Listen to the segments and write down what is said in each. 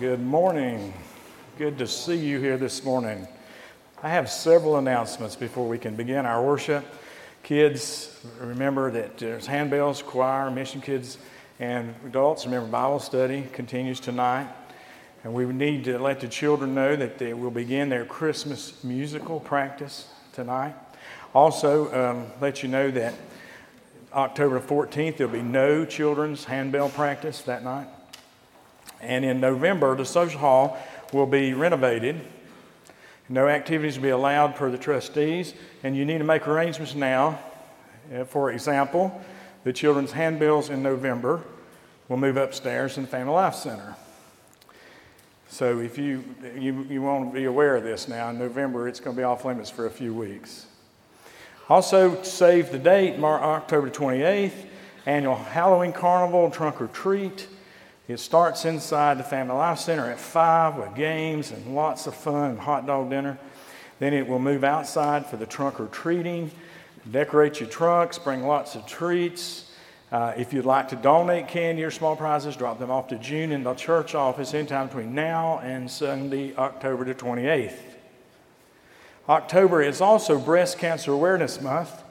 Good morning. Good to see you here this morning. I have several announcements before we can begin our worship. Kids, remember that there's handbells, choir, mission kids, and adults. Remember, Bible study continues tonight. And we need to let the children know that they will begin their Christmas musical practice tonight. Also, um, let you know that October 14th, there'll be no children's handbell practice that night. And in November, the social hall will be renovated. No activities will be allowed per the trustees, and you need to make arrangements now. Uh, for example, the children's handbells in November will move upstairs in the Family Life Center. So if you, you, you want to be aware of this now, in November it's going to be off limits for a few weeks. Also, save the date, October 28th, annual Halloween Carnival Trunk or Treat. It starts inside the Family Life Center at 5 with games and lots of fun hot dog dinner. Then it will move outside for the trunk or treating. Decorate your trunks, bring lots of treats. Uh, if you'd like to donate candy or small prizes, drop them off to June in the church office anytime between now and Sunday, October the 28th. October is also Breast Cancer Awareness Month.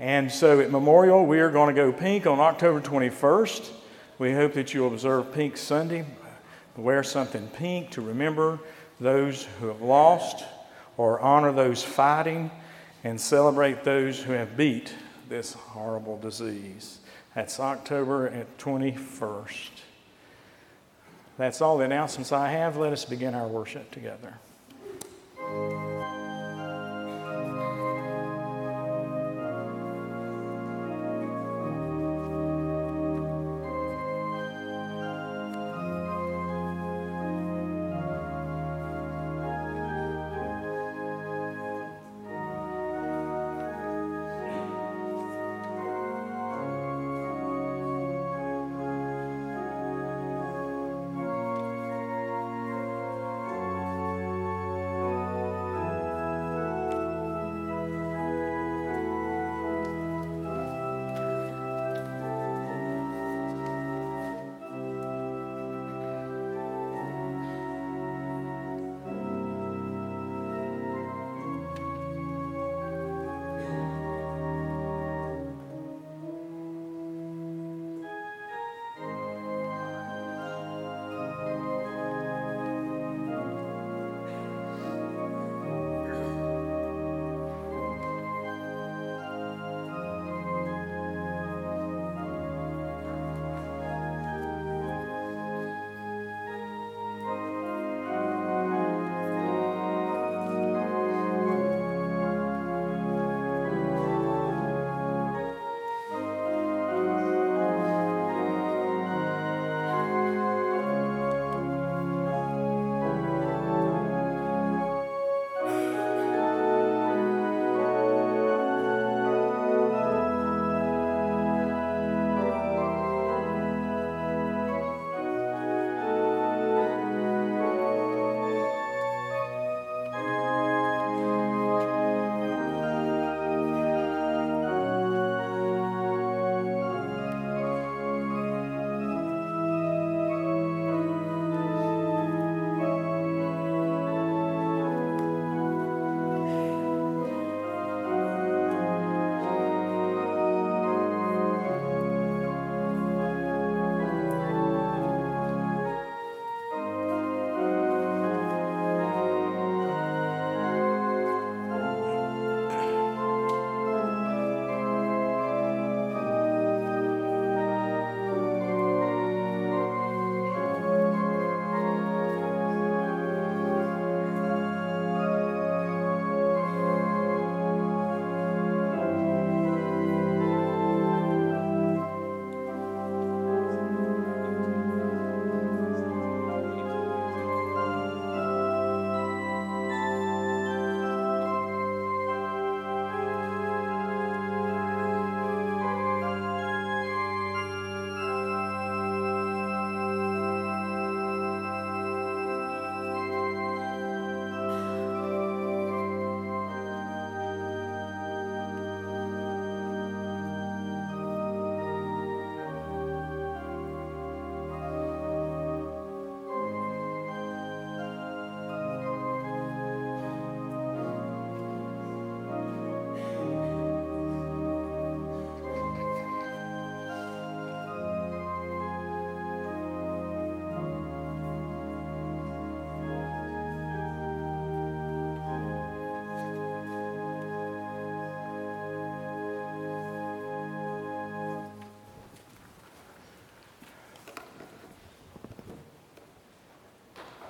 And so at Memorial, we are going to go pink on October 21st. We hope that you'll observe Pink Sunday, wear something pink to remember those who have lost or honor those fighting and celebrate those who have beat this horrible disease. That's October 21st. That's all the announcements I have. Let us begin our worship together.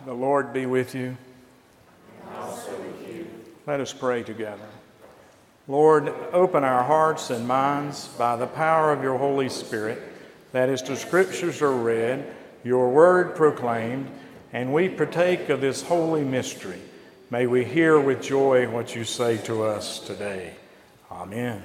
The Lord be with you. Let us pray together. Lord, open our hearts and minds by the power of your Holy Spirit, that as the Scriptures are read, your word proclaimed, and we partake of this holy mystery. May we hear with joy what you say to us today. Amen.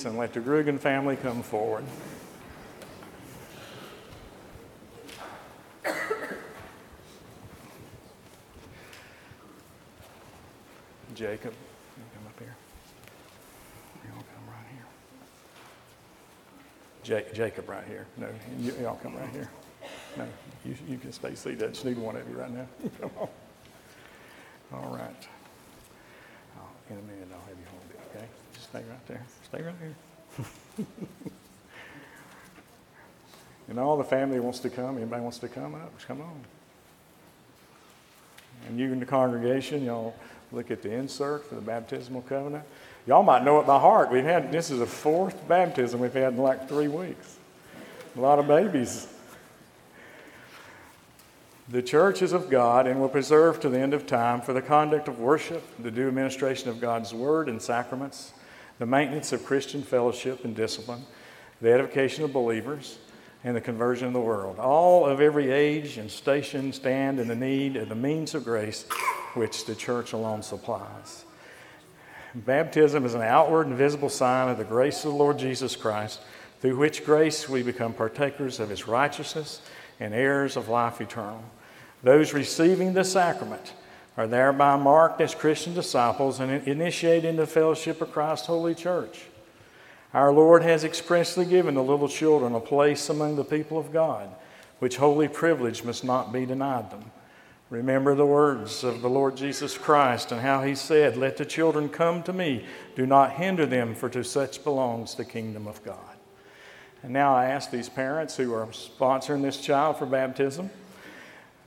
Please, and let the Grugan family come forward. Jacob, you come up here. You all come right here. Ja- Jacob, right here. No, you, y'all come right here. No, you, you can stay seated. I just need one of you right now. come on. All right. I'll- in a minute, I'll have you hold it, okay? Stay right there. Stay right here. and all the family wants to come. Anybody wants to come up? Just come on. And you in the congregation, y'all look at the insert for the baptismal covenant. Y'all might know it by heart. We've had this is the fourth baptism we've had in like three weeks. A lot of babies. The church is of God and will preserve to the end of time for the conduct of worship, the due administration of God's word and sacraments, the maintenance of Christian fellowship and discipline, the edification of believers, and the conversion of the world. All of every age and station stand in the need of the means of grace which the church alone supplies. Baptism is an outward and visible sign of the grace of the Lord Jesus Christ, through which grace we become partakers of his righteousness and heirs of life eternal. Those receiving the sacrament are thereby marked as Christian disciples and initiated into the fellowship of Christ's holy church. Our Lord has expressly given the little children a place among the people of God, which holy privilege must not be denied them. Remember the words of the Lord Jesus Christ and how he said, Let the children come to me, do not hinder them, for to such belongs the kingdom of God. And now I ask these parents who are sponsoring this child for baptism,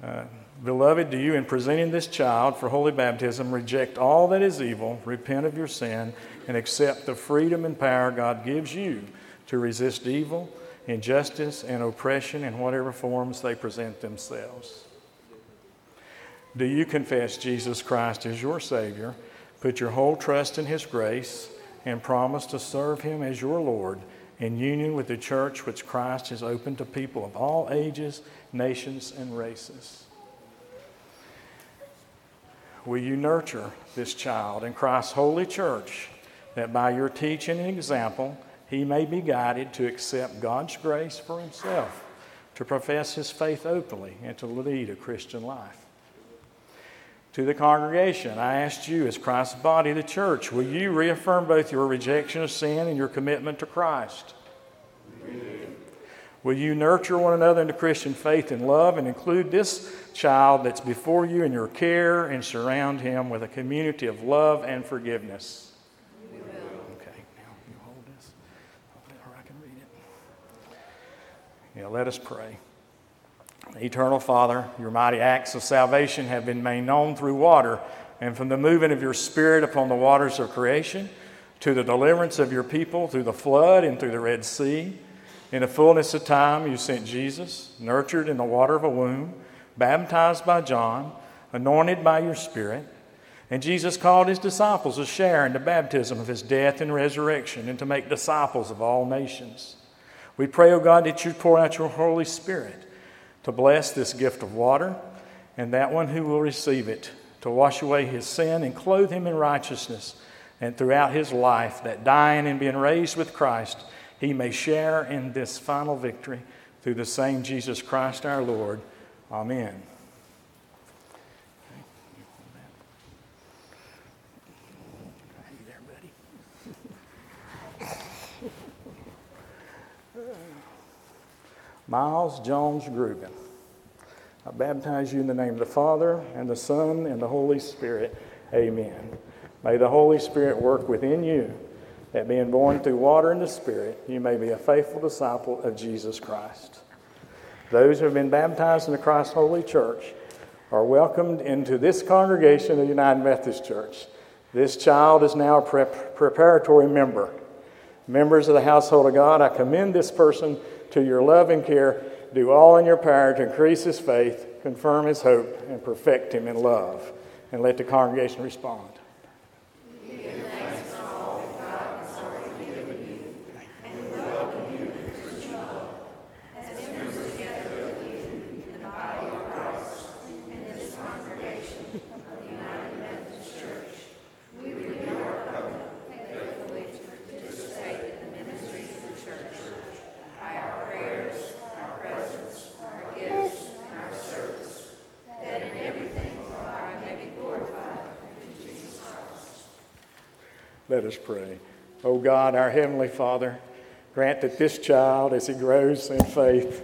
uh, Beloved, do you, in presenting this child for holy baptism, reject all that is evil, repent of your sin, and accept the freedom and power God gives you to resist evil, injustice, and oppression in whatever forms they present themselves? Do you confess Jesus Christ as your Savior, put your whole trust in His grace, and promise to serve Him as your Lord in union with the church which Christ has opened to people of all ages, nations, and races? Will you nurture this child in Christ's holy church that by your teaching and example, he may be guided to accept God's grace for himself, to profess his faith openly, and to lead a Christian life? To the congregation, I asked you, as Christ's body, the church, will you reaffirm both your rejection of sin and your commitment to Christ? Will you nurture one another into Christian faith and love and include this child that's before you in your care and surround him with a community of love and forgiveness? Okay, now you hold this. Or I can read it. Yeah, let us pray. Eternal Father, your mighty acts of salvation have been made known through water, and from the movement of your Spirit upon the waters of creation to the deliverance of your people through the flood and through the Red Sea. In the fullness of time, you sent Jesus, nurtured in the water of a womb, baptized by John, anointed by your Spirit. And Jesus called his disciples to share in the baptism of his death and resurrection and to make disciples of all nations. We pray, O God, that you pour out your Holy Spirit to bless this gift of water and that one who will receive it, to wash away his sin and clothe him in righteousness. And throughout his life, that dying and being raised with Christ, he may share in this final victory through the same Jesus Christ our Lord. Amen. Miles Jones Grugan. I baptize you in the name of the Father, and the Son, and the Holy Spirit. Amen. May the Holy Spirit work within you, that being born through water and the Spirit, you may be a faithful disciple of Jesus Christ. Those who have been baptized in the Christ Holy Church are welcomed into this congregation of the United Methodist Church. This child is now a prep- preparatory member. Members of the household of God, I commend this person to your love and care. Do all in your power to increase his faith, confirm his hope, and perfect him in love. And let the congregation respond. Let us pray. Oh God, our Heavenly Father, grant that this child, as he grows in faith,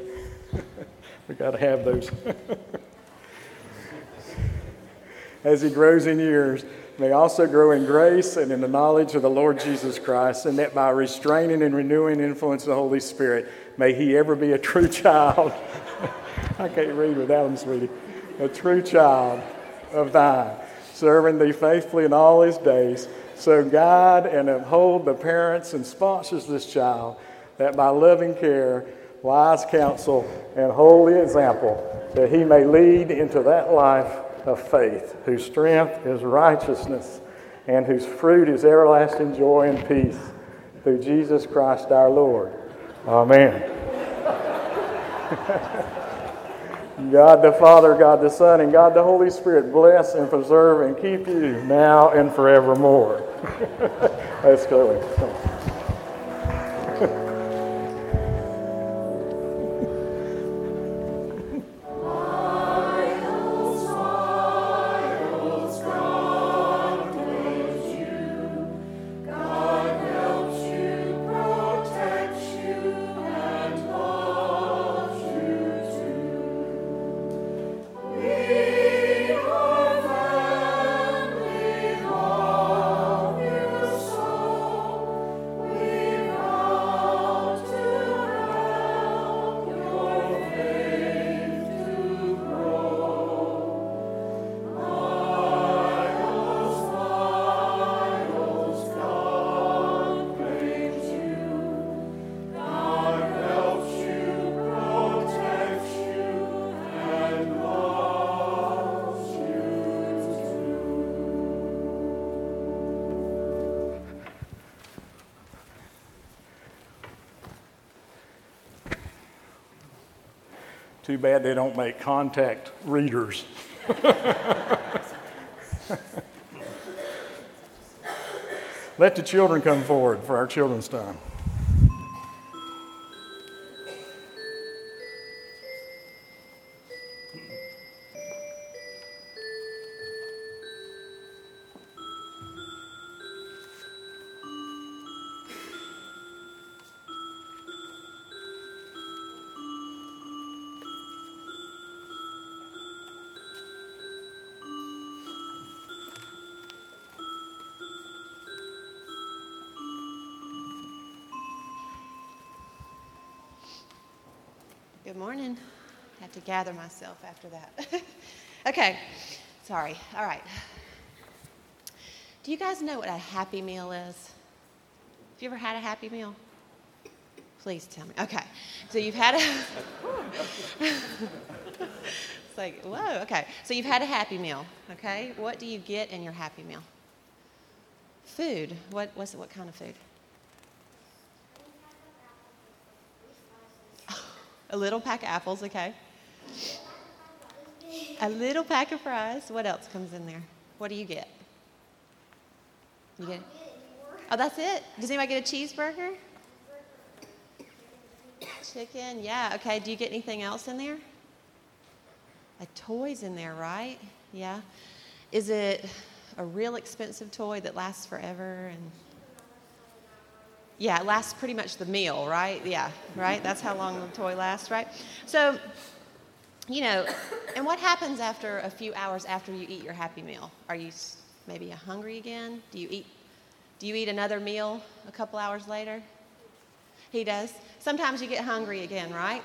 we got to have those. as he grows in years, may also grow in grace and in the knowledge of the Lord Jesus Christ, and that by restraining and renewing influence of the Holy Spirit, may he ever be a true child. I can't read without him, sweetie. A true child of thine, serving thee faithfully in all his days so guide and uphold the parents and sponsors this child that by loving care, wise counsel, and holy example, that he may lead into that life of faith, whose strength is righteousness, and whose fruit is everlasting joy and peace, through Jesus Christ our Lord. Amen. God the Father, God the Son, and God the Holy Spirit bless and preserve and keep you now and forevermore. Let's go. Too bad they don't make contact readers. Let the children come forward for our children's time. Gather myself after that. okay, sorry. All right. Do you guys know what a happy meal is? Have you ever had a happy meal? Please tell me. Okay, so you've had a. it's like, whoa, okay. So you've had a happy meal, okay? What do you get in your happy meal? Food. What, what's, what kind of food? A little pack of apples, okay. A little pack of fries. What else comes in there? What do you get? You get? Oh, that's it. Does anybody get a cheeseburger? Chicken. Yeah. Okay. Do you get anything else in there? A toy's in there, right? Yeah. Is it a real expensive toy that lasts forever and yeah, it lasts pretty much the meal, right? Yeah, right? That's how long the toy lasts, right? So, you know, and what happens after a few hours after you eat your happy meal? Are you maybe hungry again? Do you eat do you eat another meal a couple hours later? He does. Sometimes you get hungry again, right?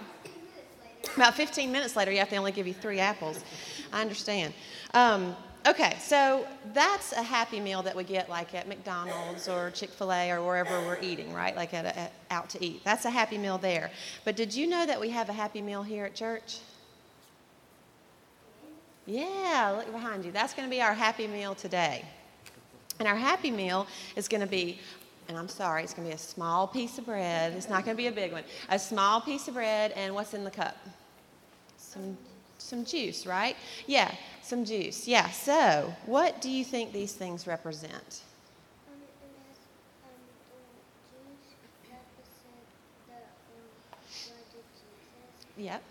About 15 minutes later, you have to only give you three apples. I understand. Um, Okay, so that's a happy meal that we get like at McDonald's or Chick fil A or wherever we're eating, right? Like at, a, at out to eat. That's a happy meal there. But did you know that we have a happy meal here at church? Yeah, look behind you. That's going to be our happy meal today. And our happy meal is going to be, and I'm sorry, it's going to be a small piece of bread. It's not going to be a big one. A small piece of bread, and what's in the cup? Some some juice, right? Yeah, some juice. Yeah, so what do you think these things represent? Yep.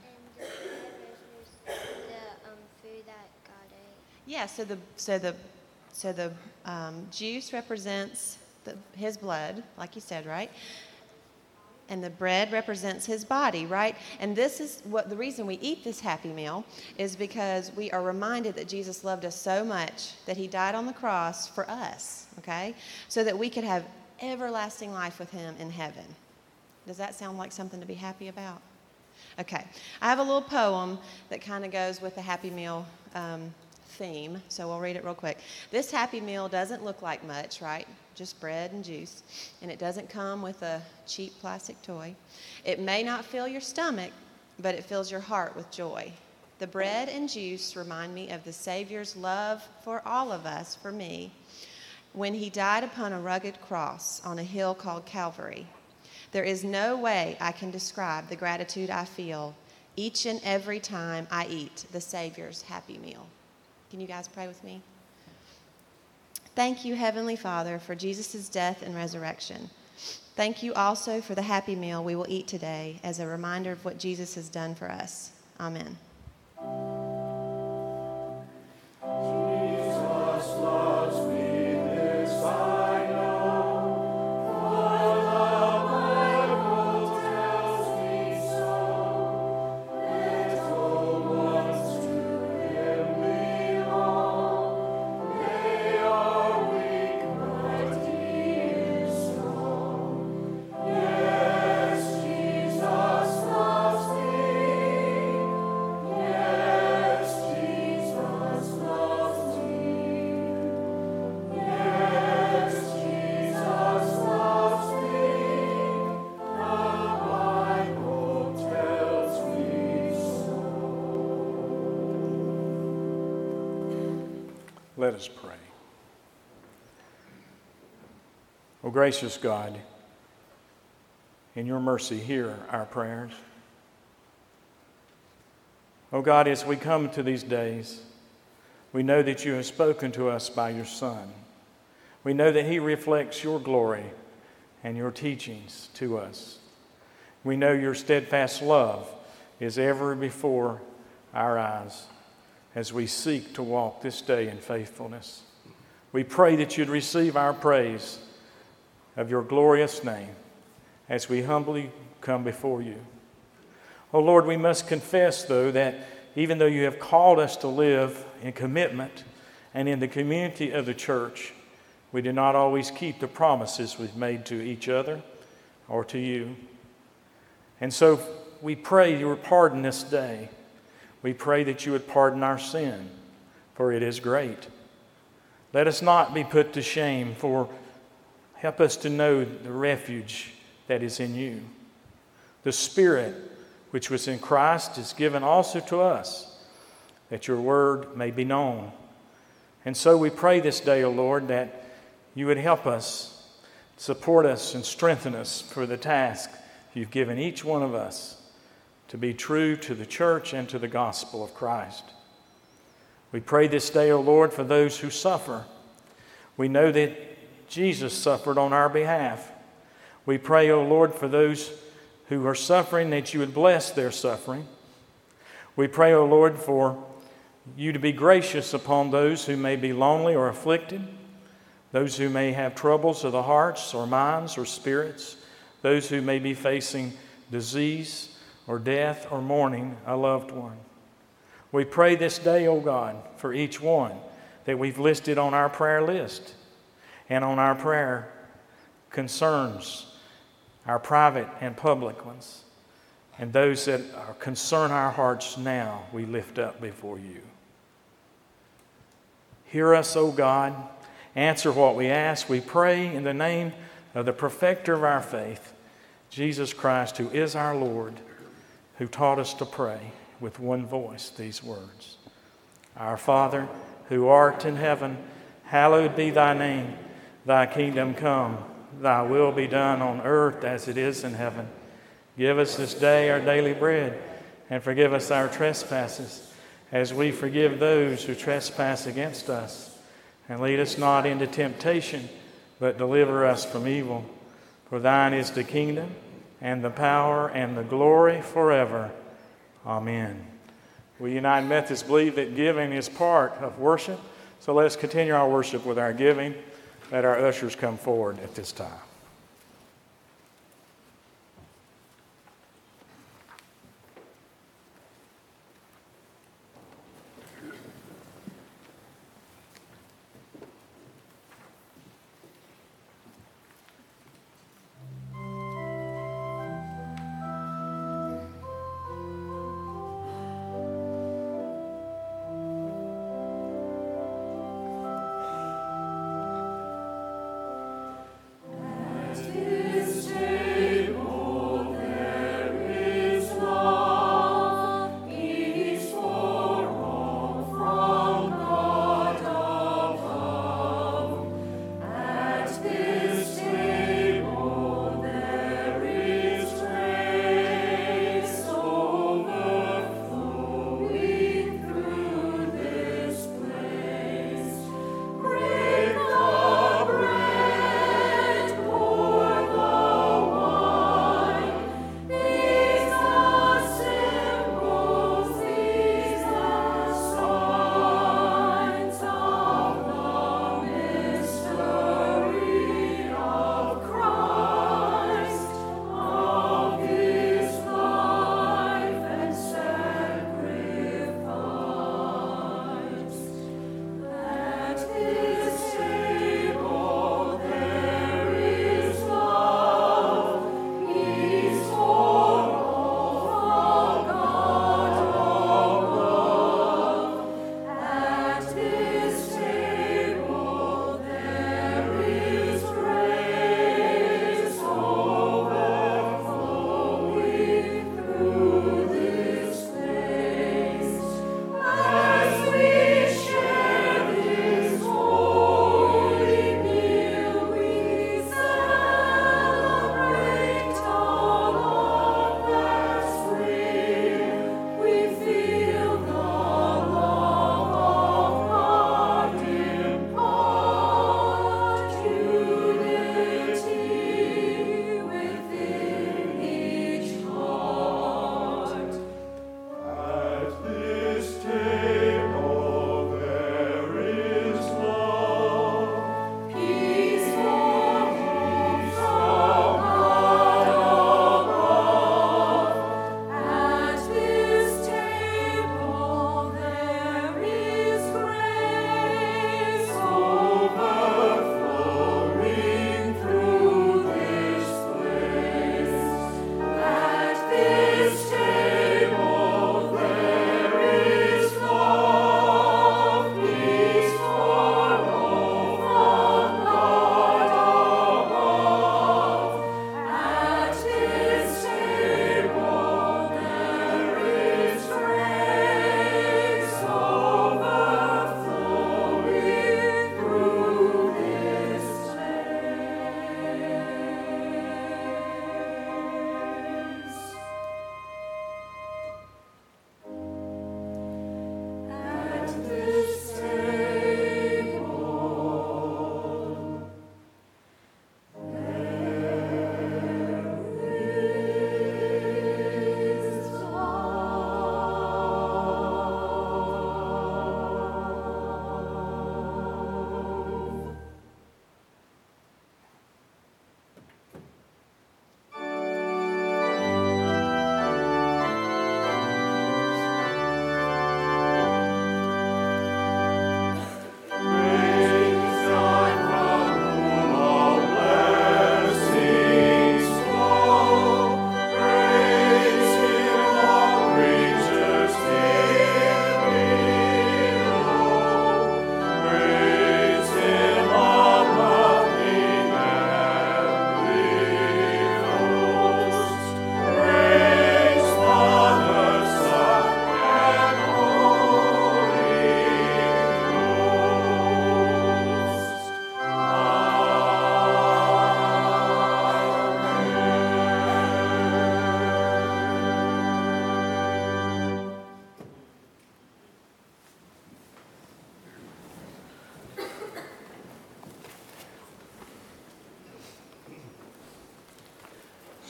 Yeah. So the so the so the um, juice represents the, his blood, like you said, right? And the bread represents his body, right? And this is what the reason we eat this happy meal is because we are reminded that Jesus loved us so much that he died on the cross for us, okay? So that we could have everlasting life with him in heaven. Does that sound like something to be happy about? Okay. I have a little poem that kind of goes with the Happy Meal um, theme, so we'll read it real quick. This Happy Meal doesn't look like much, right? Just bread and juice. And it doesn't come with a cheap plastic toy. It may not fill your stomach, but it fills your heart with joy. The bread and juice remind me of the Savior's love for all of us, for me, when he died upon a rugged cross on a hill called Calvary. There is no way I can describe the gratitude I feel each and every time I eat the Savior's happy meal. Can you guys pray with me? Thank you, Heavenly Father, for Jesus' death and resurrection. Thank you also for the happy meal we will eat today as a reminder of what Jesus has done for us. Amen. Gracious God, in your mercy, hear our prayers. Oh God, as we come to these days, we know that you have spoken to us by your Son. We know that he reflects your glory and your teachings to us. We know your steadfast love is ever before our eyes as we seek to walk this day in faithfulness. We pray that you'd receive our praise of your glorious name as we humbly come before you. Oh Lord, we must confess, though, that even though you have called us to live in commitment and in the community of the church, we do not always keep the promises we've made to each other or to you. And so we pray your pardon this day. We pray that you would pardon our sin, for it is great. Let us not be put to shame, for help us to know the refuge that is in you. The Spirit which was in Christ is given also to us, that your word may be known. And so we pray this day, O Lord, that you would help us, support us, and strengthen us for the task you've given each one of us to be true to the church and to the gospel of Christ. We pray this day, O Lord, for those who suffer. We know that Jesus suffered on our behalf. We pray, O Lord, for those who are suffering that you would bless their suffering. We pray, O Lord, for you to be gracious upon those who may be lonely or afflicted, those who may have troubles of the hearts or minds or spirits, those who may be facing disease or death or mourning a loved one. We pray this day, O oh God, for each one that we've listed on our prayer list and on our prayer concerns, our private and public ones, and those that concern our hearts now, we lift up before you. Hear us, O God. Answer what we ask. We pray in the name of the perfecter of our faith, Jesus Christ, who is our Lord who taught us to pray with one voice these words Our Father, who art in heaven, hallowed be thy name. Thy kingdom come, thy will be done on earth as it is in heaven. Give us this day our daily bread, and forgive us our trespasses, as we forgive those who trespass against us. And lead us not into temptation, but deliver us from evil. For thine is the kingdom and the power and the glory forever. Amen. We United Methodists believe that giving is part of worship, so let us continue our worship with our giving. Let our ushers come forward at this time.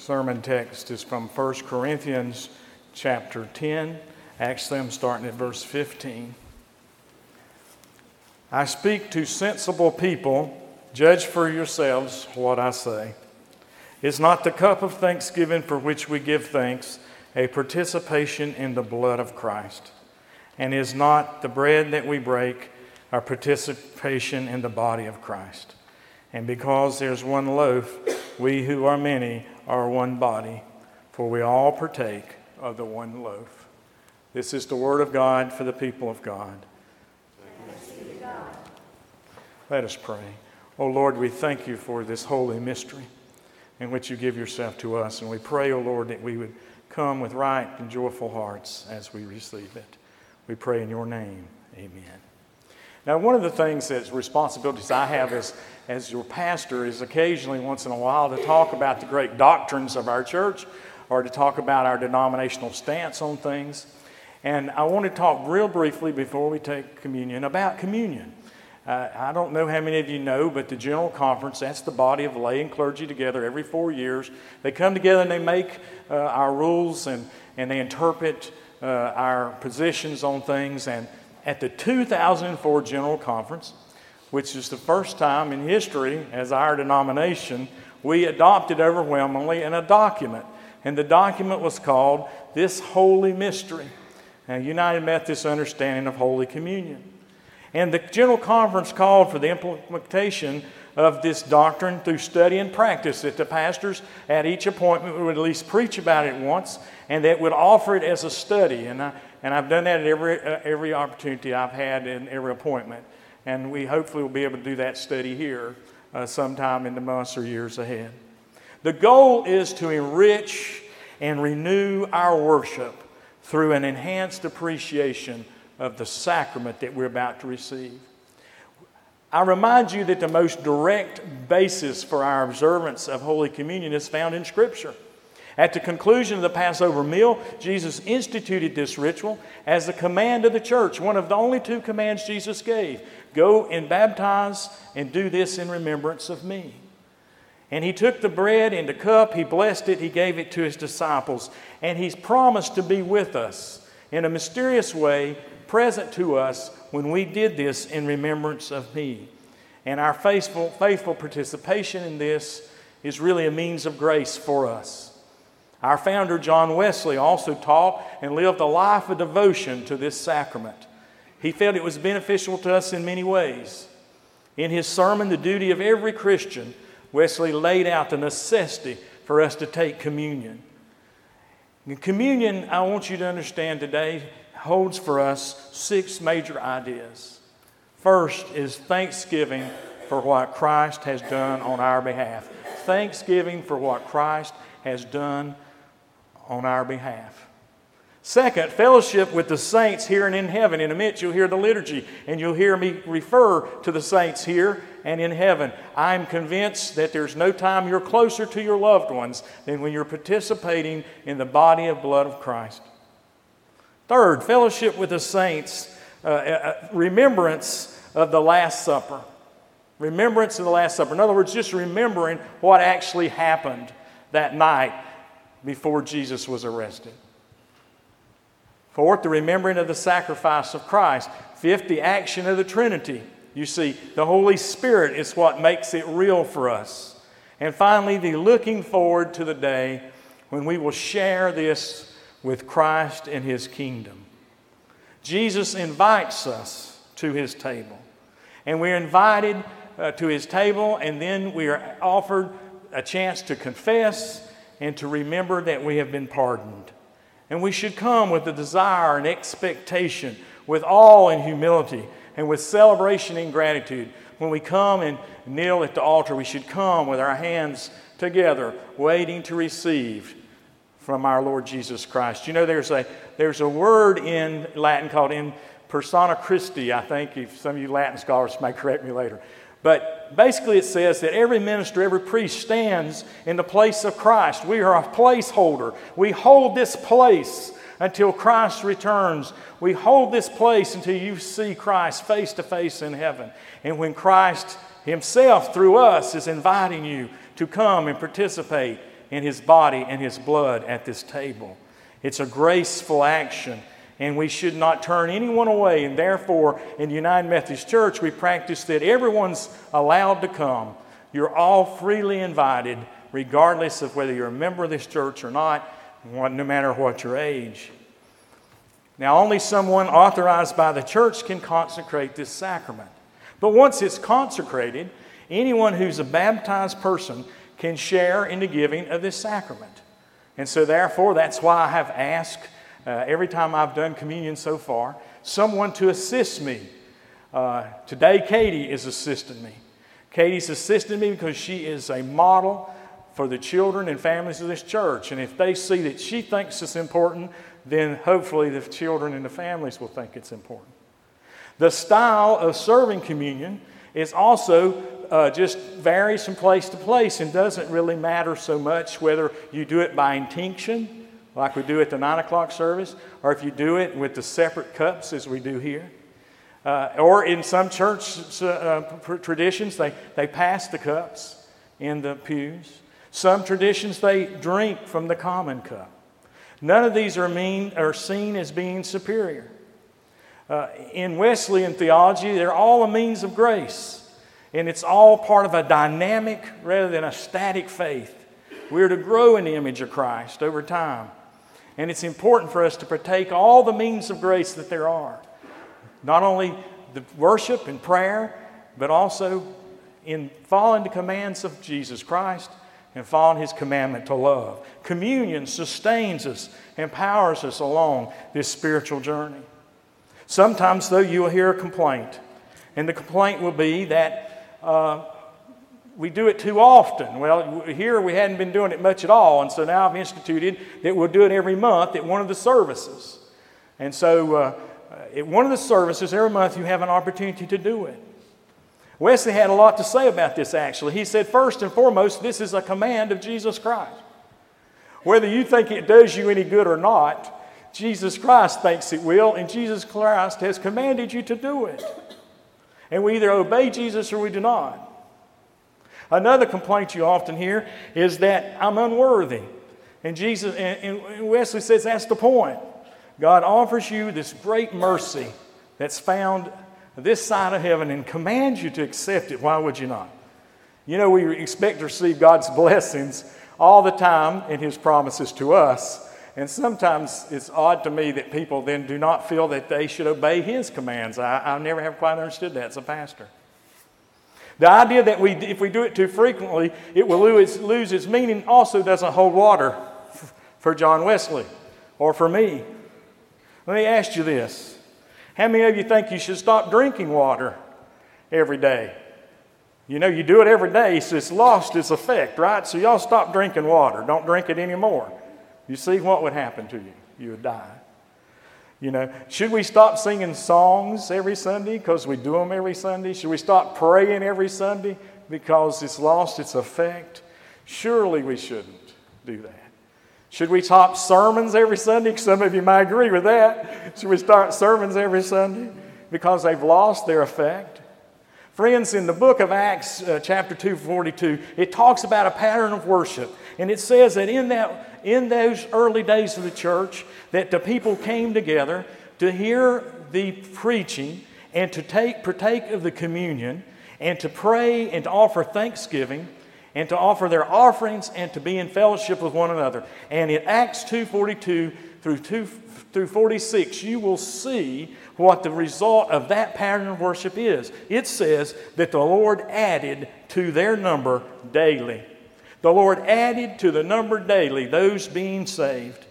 Sermon text is from 1 Corinthians chapter 10. Actually, I'm starting at verse 15. I speak to sensible people, Judge for yourselves what I say. Is not the cup of thanksgiving for which we give thanks a participation in the blood of Christ? And is not the bread that we break our participation in the body of Christ? And because there's one loaf, we who are many are one body, for we all partake of the one loaf. This is the word of God for the people of God. Let us pray. Oh Lord, we thank you for this holy mystery in which you give yourself to us. And we pray, oh Lord, that we would come with right and joyful hearts as we receive it. We pray in your name. Amen. Now, one of the things that's responsibilities I have as, as your pastor is occasionally, once in a while, to talk about the great doctrines of our church or to talk about our denominational stance on things. And I want to talk real briefly before we take communion about communion. Uh, I don't know how many of you know, but the General Conference, that's the body of lay and clergy together every four years. They come together and they make uh, our rules and, and they interpret uh, our positions on things. And at the 2004 General Conference, which is the first time in history as our denomination, we adopted overwhelmingly in a document. And the document was called This Holy Mystery, a United Methodist Understanding of Holy Communion. And the General Conference called for the implementation of this doctrine through study and practice, that the pastors at each appointment would at least preach about it once and that would offer it as a study. And, I, and I've done that at every, uh, every opportunity I've had in every appointment. And we hopefully will be able to do that study here uh, sometime in the months or years ahead. The goal is to enrich and renew our worship through an enhanced appreciation of the sacrament that we're about to receive. I remind you that the most direct basis for our observance of Holy Communion is found in Scripture. At the conclusion of the Passover meal, Jesus instituted this ritual as a command of the church, one of the only two commands Jesus gave Go and baptize and do this in remembrance of me. And he took the bread and the cup, he blessed it, he gave it to his disciples, and he's promised to be with us in a mysterious way present to us when we did this in remembrance of me. And our faithful, faithful participation in this is really a means of grace for us. Our founder, John Wesley, also taught and lived a life of devotion to this sacrament. He felt it was beneficial to us in many ways. In his sermon, The Duty of Every Christian, Wesley laid out the necessity for us to take communion. And communion, I want you to understand today, holds for us six major ideas. First is thanksgiving for what Christ has done on our behalf. Thanksgiving for what Christ has done on our behalf. Second, fellowship with the saints here and in heaven. In a minute, you'll hear the liturgy and you'll hear me refer to the saints here and in heaven. I'm convinced that there's no time you're closer to your loved ones than when you're participating in the body of blood of Christ. Third, fellowship with the saints, uh, uh, uh, remembrance of the Last Supper. Remembrance of the Last Supper. In other words, just remembering what actually happened that night before Jesus was arrested. Fourth, the remembering of the sacrifice of Christ. Fifth, the action of the Trinity. You see, the Holy Spirit is what makes it real for us. And finally, the looking forward to the day when we will share this with Christ and his kingdom. Jesus invites us to his table. And we're invited uh, to his table, and then we are offered a chance to confess and to remember that we have been pardoned. And we should come with a desire and expectation, with awe and humility, and with celebration and gratitude. When we come and kneel at the altar, we should come with our hands together, waiting to receive from our Lord Jesus Christ. You know, there's a, there's a word in Latin called in persona Christi, I think, if some of you Latin scholars may correct me later. But basically, it says that every minister, every priest stands in the place of Christ. We are a placeholder. We hold this place until Christ returns. We hold this place until you see Christ face to face in heaven. And when Christ Himself, through us, is inviting you to come and participate in his body and his blood at this table. It's a graceful action, and we should not turn anyone away. And therefore, in United Methodist Church, we practice that everyone's allowed to come. You're all freely invited, regardless of whether you're a member of this church or not, no matter what your age. Now, only someone authorized by the church can consecrate this sacrament. But once it's consecrated, anyone who's a baptized person can share in the giving of this sacrament. And so, therefore, that's why I have asked uh, every time I've done communion so far someone to assist me. Uh, today, Katie is assisting me. Katie's assisting me because she is a model for the children and families of this church. And if they see that she thinks it's important, then hopefully the children and the families will think it's important. The style of serving communion is also uh, just varies from place to place and doesn't really matter so much whether you do it by intinction, like we do at the 9 o'clock service, or if you do it with the separate cups as we do here. Uh, or in some church uh, traditions, they, they pass the cups in the pews. Some traditions, they drink from the common cup. None of these are, mean, are seen as being superior. Uh, in Wesleyan theology, they're all a means of grace. And it's all part of a dynamic rather than a static faith. We're to grow in the image of Christ over time. And it's important for us to partake all the means of grace that there are. Not only the worship and prayer, but also in following the commands of Jesus Christ and following his commandment to love. Communion sustains us, empowers us along this spiritual journey. Sometimes, though, you will hear a complaint. And the complaint will be that uh, we do it too often. Well, here we hadn't been doing it much at all, and so now I've instituted that we'll do it every month at one of the services. And so, uh, at one of the services every month, you have an opportunity to do it. Wesley had a lot to say about this actually. He said, first and foremost, this is a command of Jesus Christ. Whether you think it does you any good or not, Jesus Christ thinks it will, and Jesus Christ has commanded you to do it. And we either obey Jesus or we do not. Another complaint you often hear is that I'm unworthy. And Jesus and, Wesley says that's the point. God offers you this great mercy that's found this side of heaven and commands you to accept it. Why would you not? You know, we expect to receive God's blessings all the time in His promises to us. And sometimes it's odd to me that people then do not feel that they should obey his commands. I, I never have quite understood that as a pastor. The idea that we, if we do it too frequently, it will lose, lose its meaning also doesn't hold water for John Wesley or for me. Let me ask you this How many of you think you should stop drinking water every day? You know, you do it every day, so it's lost its effect, right? So y'all stop drinking water. Don't drink it anymore. You see what would happen to you? You would die. You know, should we stop singing songs every Sunday because we do them every Sunday? Should we stop praying every Sunday because it's lost its effect? Surely we shouldn't do that. Should we stop sermons every Sunday? Some of you might agree with that. Should we start sermons every Sunday because they've lost their effect? Friends, in the book of Acts, uh, chapter 242, it talks about a pattern of worship. And it says that in that in those early days of the church that the people came together to hear the preaching and to take, partake of the communion and to pray and to offer thanksgiving and to offer their offerings and to be in fellowship with one another. And in Acts 2.42 through 2 through 46, you will see what the result of that pattern of worship is. It says that the Lord added to their number daily the Lord added to the number daily those being saved.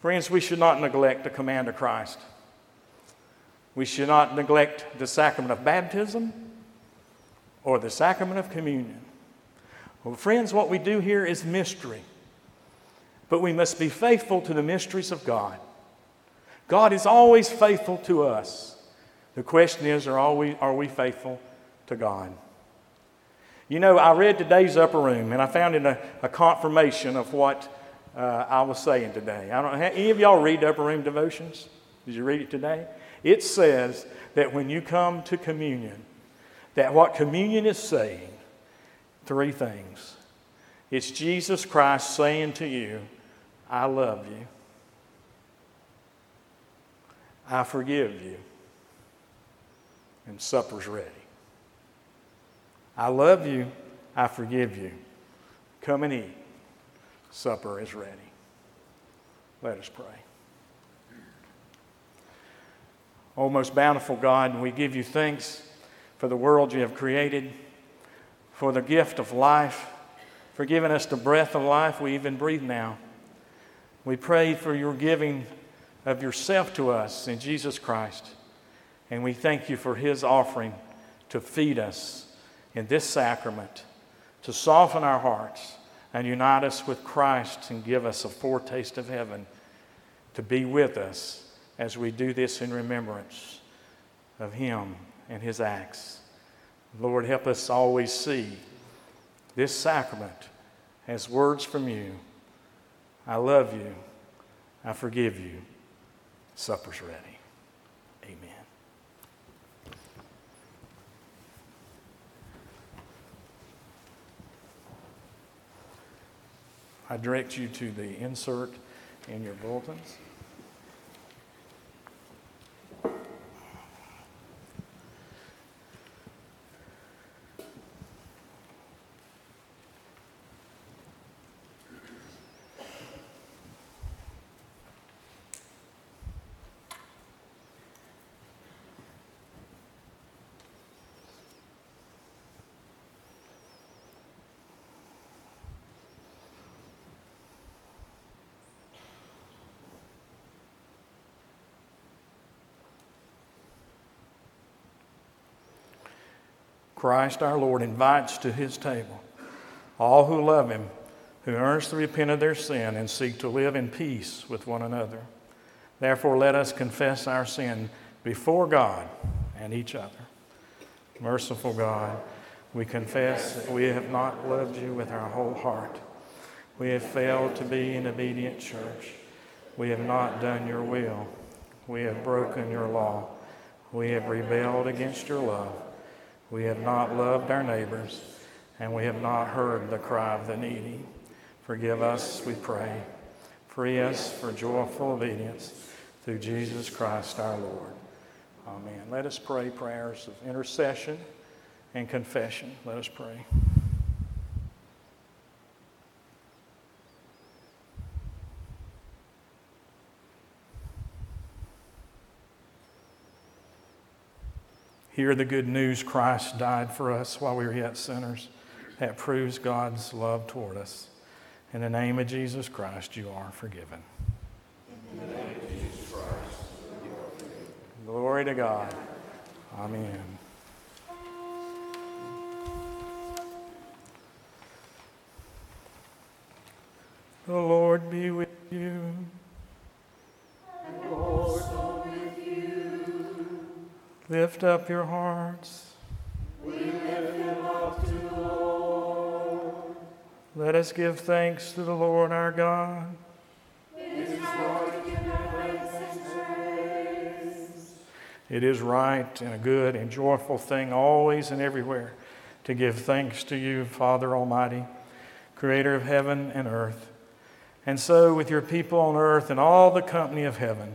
Friends, we should not neglect the command of Christ. We should not neglect the sacrament of baptism or the sacrament of communion. Well, friends, what we do here is mystery. But we must be faithful to the mysteries of God. God is always faithful to us. The question is are we, are we faithful to God? You know, I read today's upper room and I found it a, a confirmation of what uh, I was saying today. I don't, any of y'all read upper room devotions? Did you read it today? It says that when you come to communion, that what communion is saying, three things. It's Jesus Christ saying to you, I love you. I forgive you. And supper's ready. I love you. I forgive you. Come and eat. Supper is ready. Let us pray. O most bountiful God, we give you thanks for the world you have created, for the gift of life, for giving us the breath of life we even breathe now. We pray for your giving of yourself to us in Jesus Christ. And we thank you for his offering to feed us in this sacrament, to soften our hearts and unite us with Christ and give us a foretaste of heaven to be with us as we do this in remembrance of Him and His acts. Lord, help us always see this sacrament as words from you. I love you. I forgive you. Supper's ready. Amen. I direct you to the insert in your bulletins. Christ our Lord invites to his table all who love him, who earnestly repent of their sin and seek to live in peace with one another. Therefore, let us confess our sin before God and each other. Merciful God, we confess that we have not loved you with our whole heart. We have failed to be an obedient church. We have not done your will. We have broken your law. We have rebelled against your love. We have not loved our neighbors, and we have not heard the cry of the needy. Forgive us, we pray. Free us for joyful obedience through Jesus Christ our Lord. Amen. Let us pray prayers of intercession and confession. Let us pray. Hear the good news Christ died for us while we were yet sinners. That proves God's love toward us. In the name of Jesus Christ, you are forgiven. Glory to God. Amen. The Lord be with you. Lift up your hearts. We lift them up to the Lord. Let us give thanks to the Lord our God. It is right to give thanks and praise. It is right and a good and joyful thing always and everywhere to give thanks to you, Father Almighty, creator of heaven and earth. And so, with your people on earth and all the company of heaven,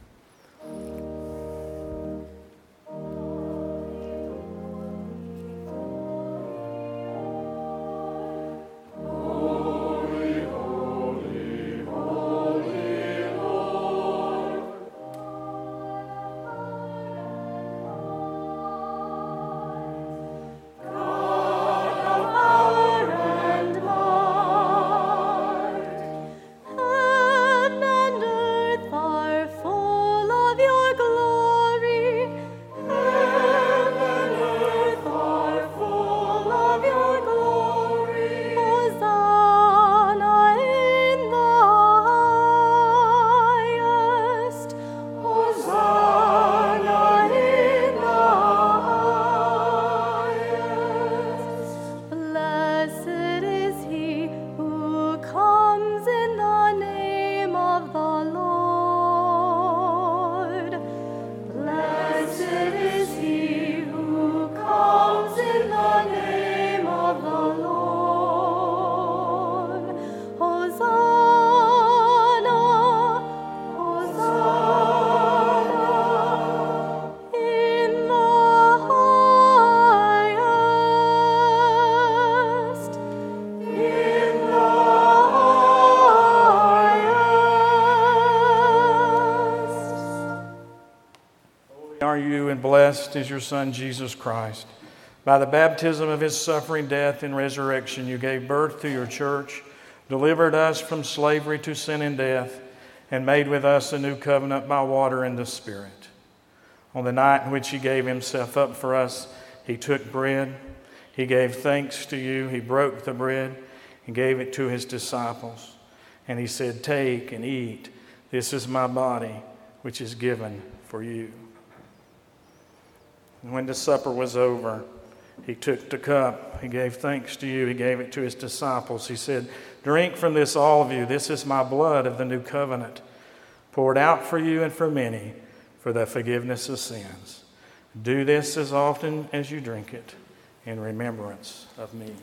Is your Son, Jesus Christ. By the baptism of his suffering, death, and resurrection, you gave birth to your church, delivered us from slavery to sin and death, and made with us a new covenant by water and the Spirit. On the night in which he gave himself up for us, he took bread. He gave thanks to you. He broke the bread and gave it to his disciples. And he said, Take and eat. This is my body, which is given for you. And when the supper was over, he took the cup. He gave thanks to you. He gave it to his disciples. He said, Drink from this, all of you. This is my blood of the new covenant, poured out for you and for many for the forgiveness of sins. Do this as often as you drink it in remembrance of me.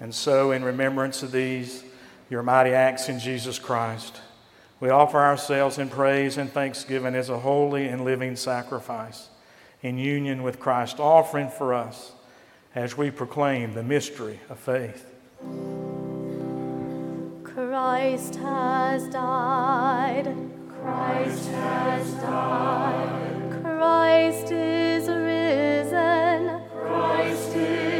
And so, in remembrance of these, your mighty acts in Jesus Christ, we offer ourselves in praise and thanksgiving as a holy and living sacrifice in union with Christ, offering for us as we proclaim the mystery of faith. Christ has died. Christ has died. Christ is risen. Christ is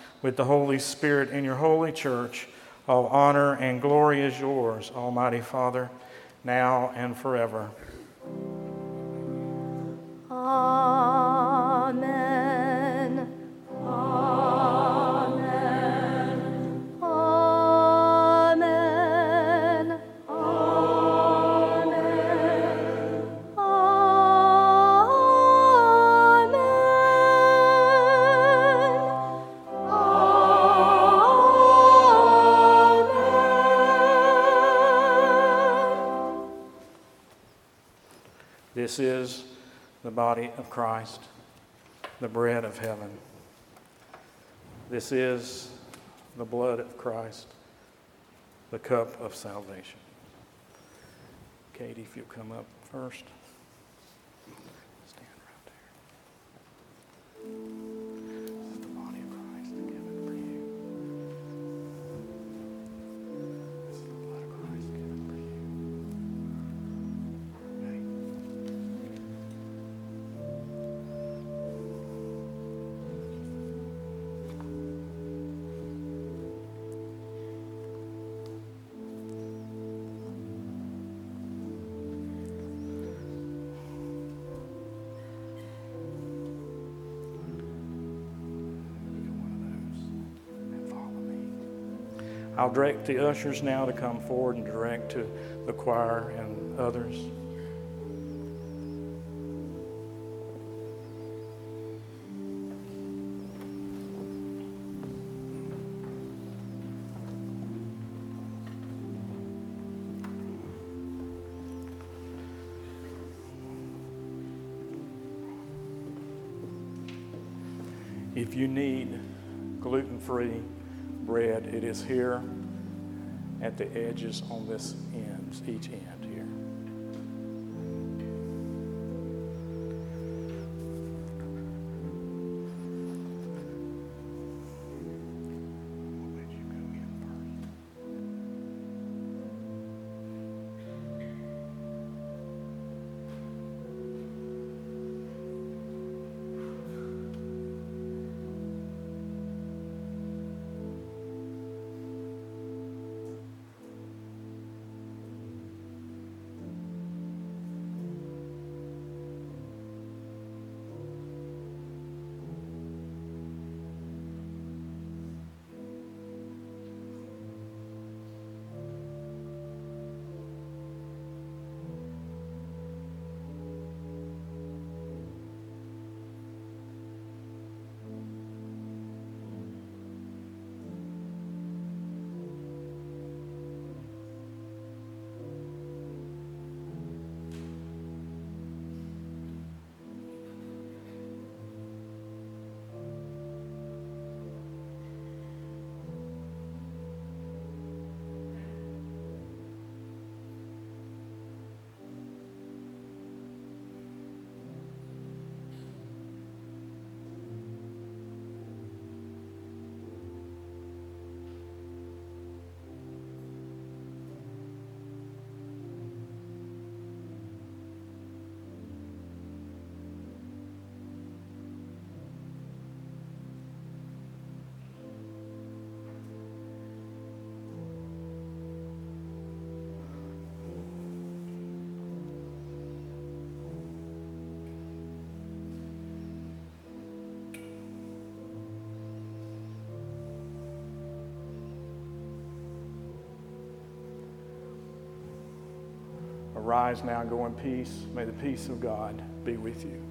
with the Holy Spirit in your holy church, all honor and glory is yours, Almighty Father, now and forever. Amen. Amen. This is the body of Christ, the bread of heaven. This is the blood of Christ, the cup of salvation. Katie, if you'll come up first. Stand right there. I'll direct the ushers now to come forward and direct to the choir and others. If you need gluten free bread, it is here at the edges on this end, each end Arise now, go in peace. May the peace of God be with you.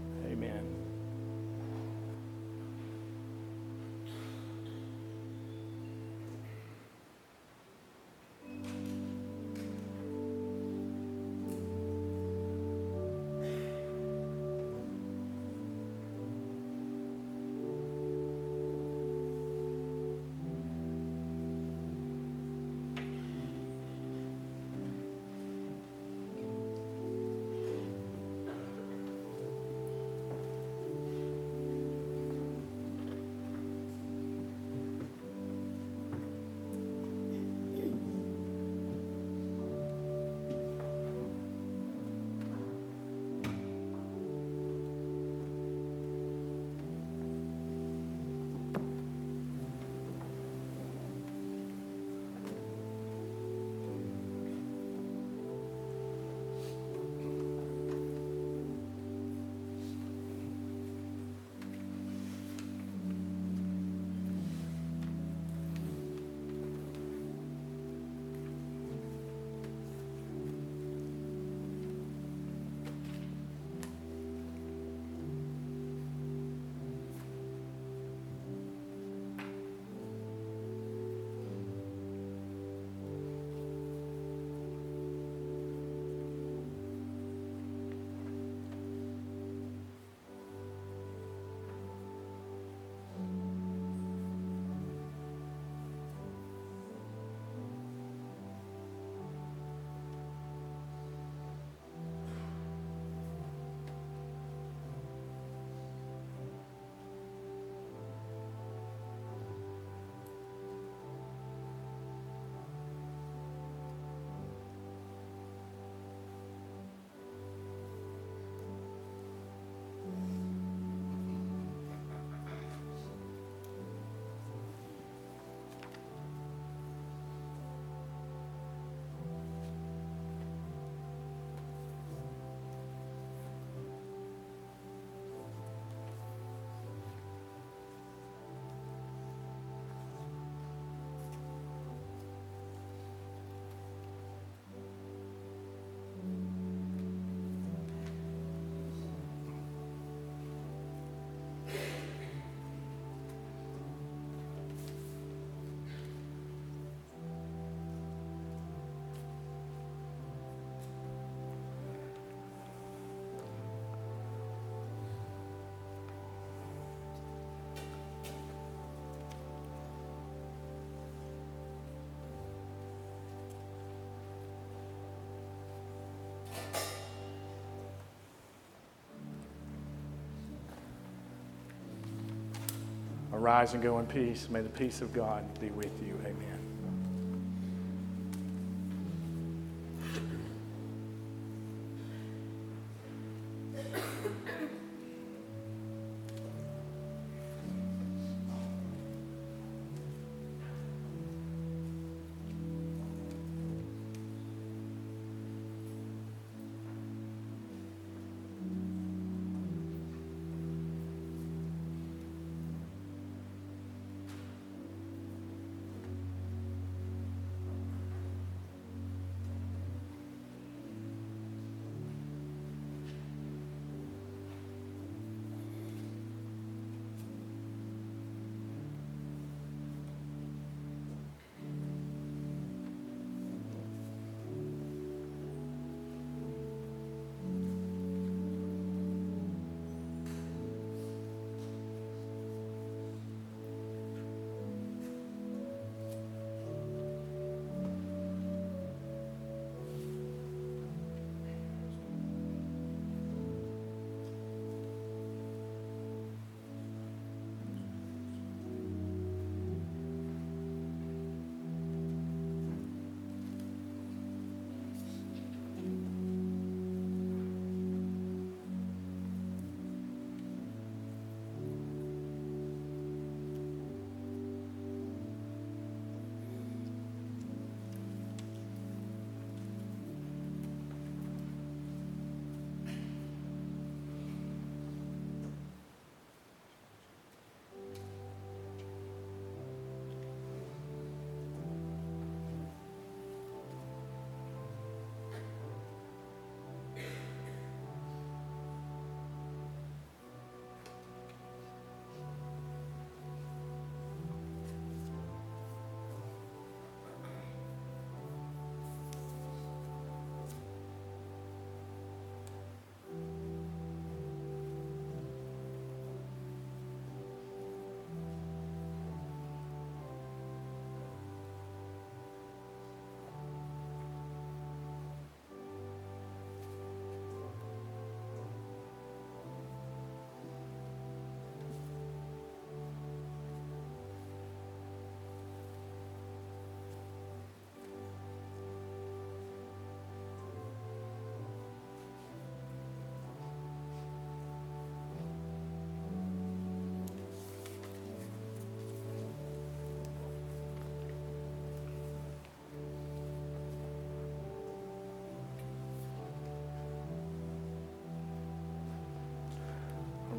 Arise and go in peace. May the peace of God be with you. Amen.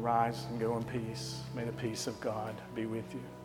Rise and go in peace. May the peace of God be with you.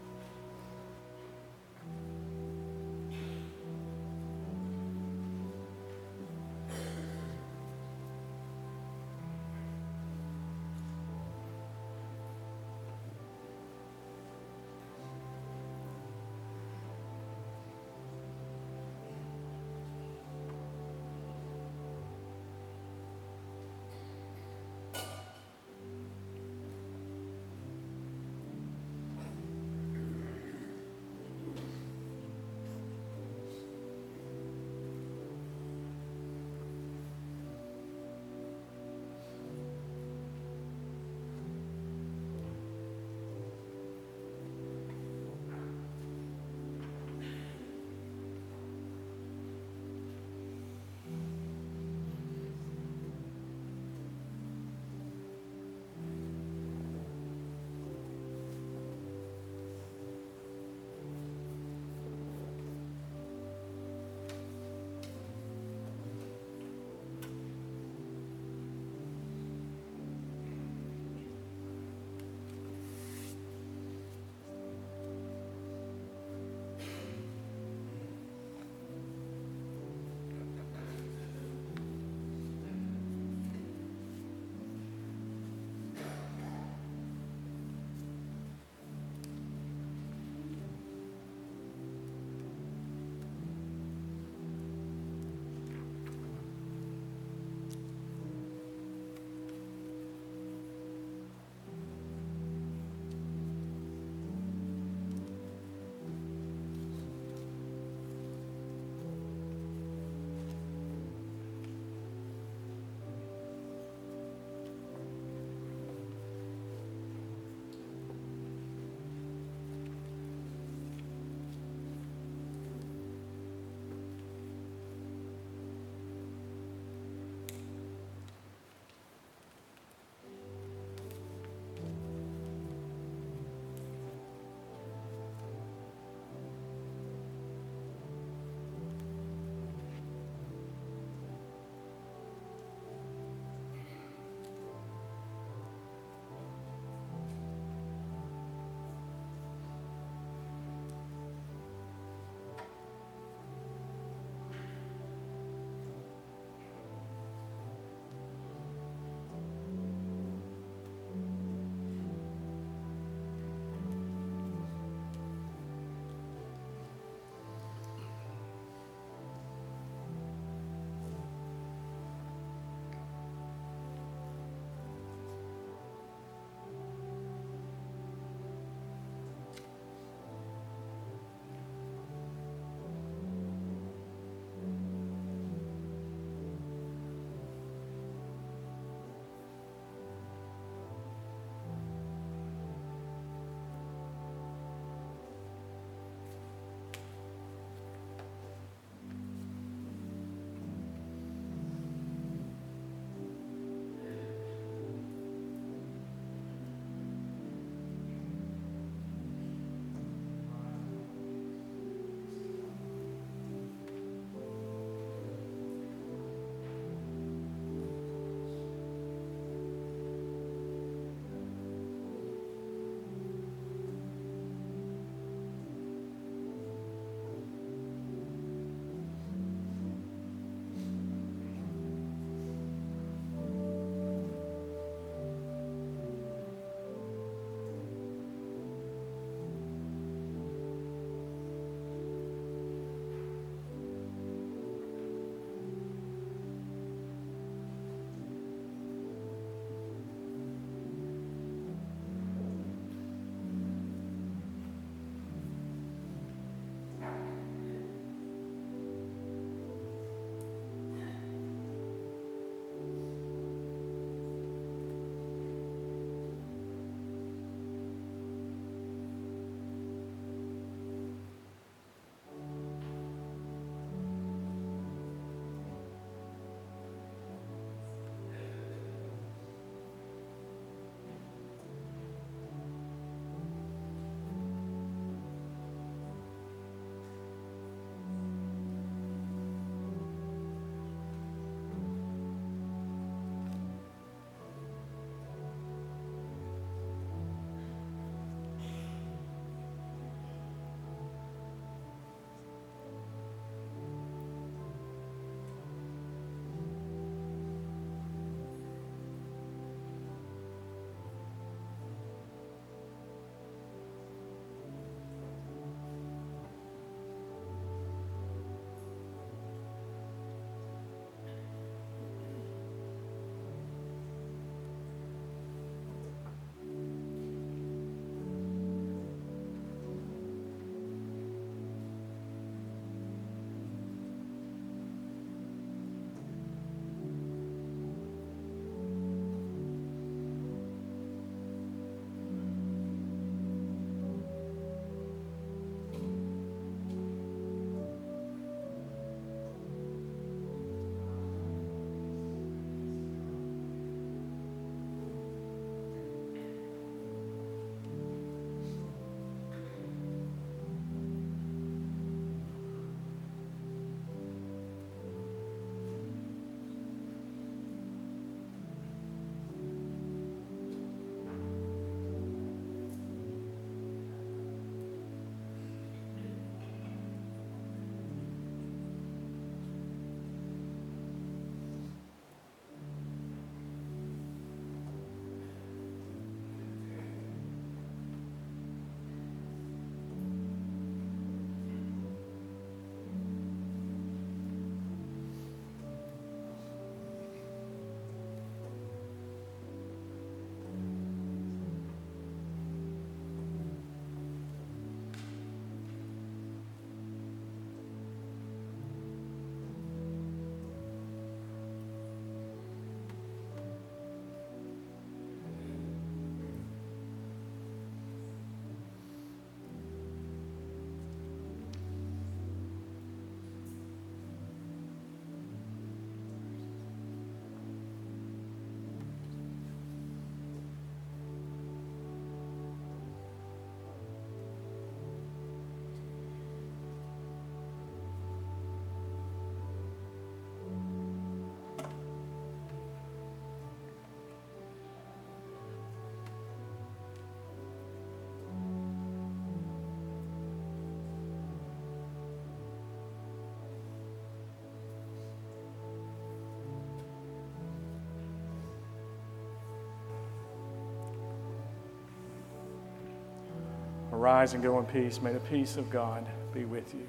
Arise and go in peace. May the peace of God be with you.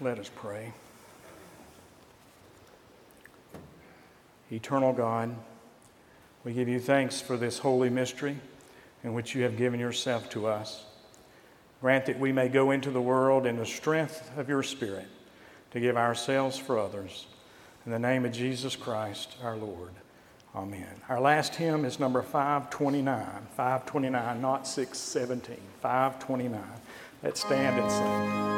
Let us pray. Eternal God, we give you thanks for this holy mystery in which you have given yourself to us. Grant that we may go into the world in the strength of your Spirit to give ourselves for others. In the name of Jesus Christ, our Lord. Amen. Our last hymn is number 529. 529, not 617. 529. Let's stand and sing.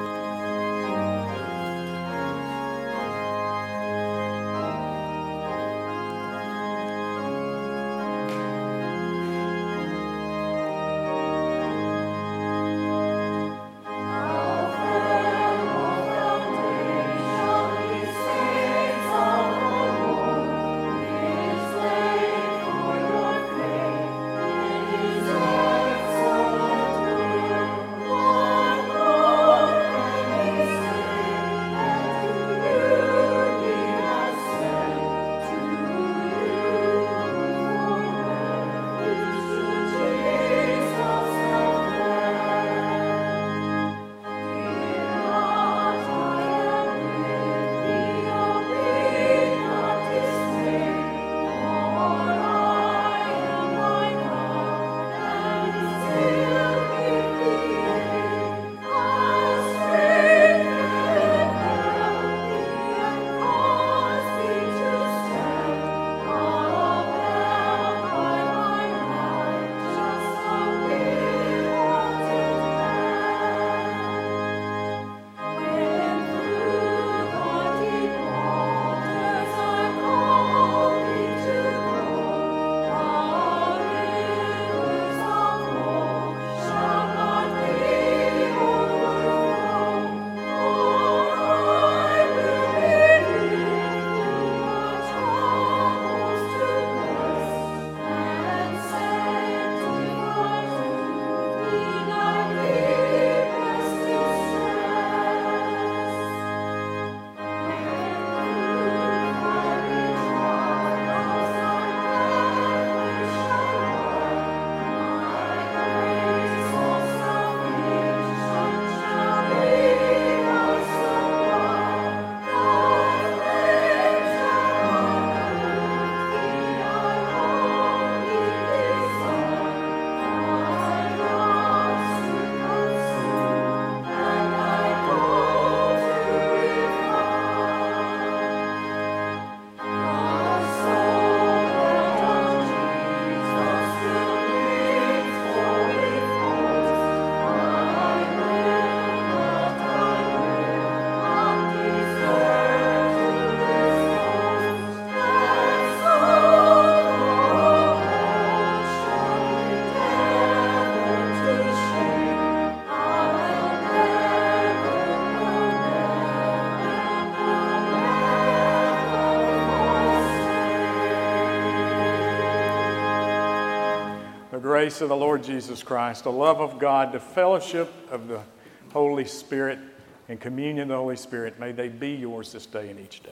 Grace of the Lord Jesus Christ, the love of God, the fellowship of the Holy Spirit, and communion of the Holy Spirit, may they be yours this day and each day.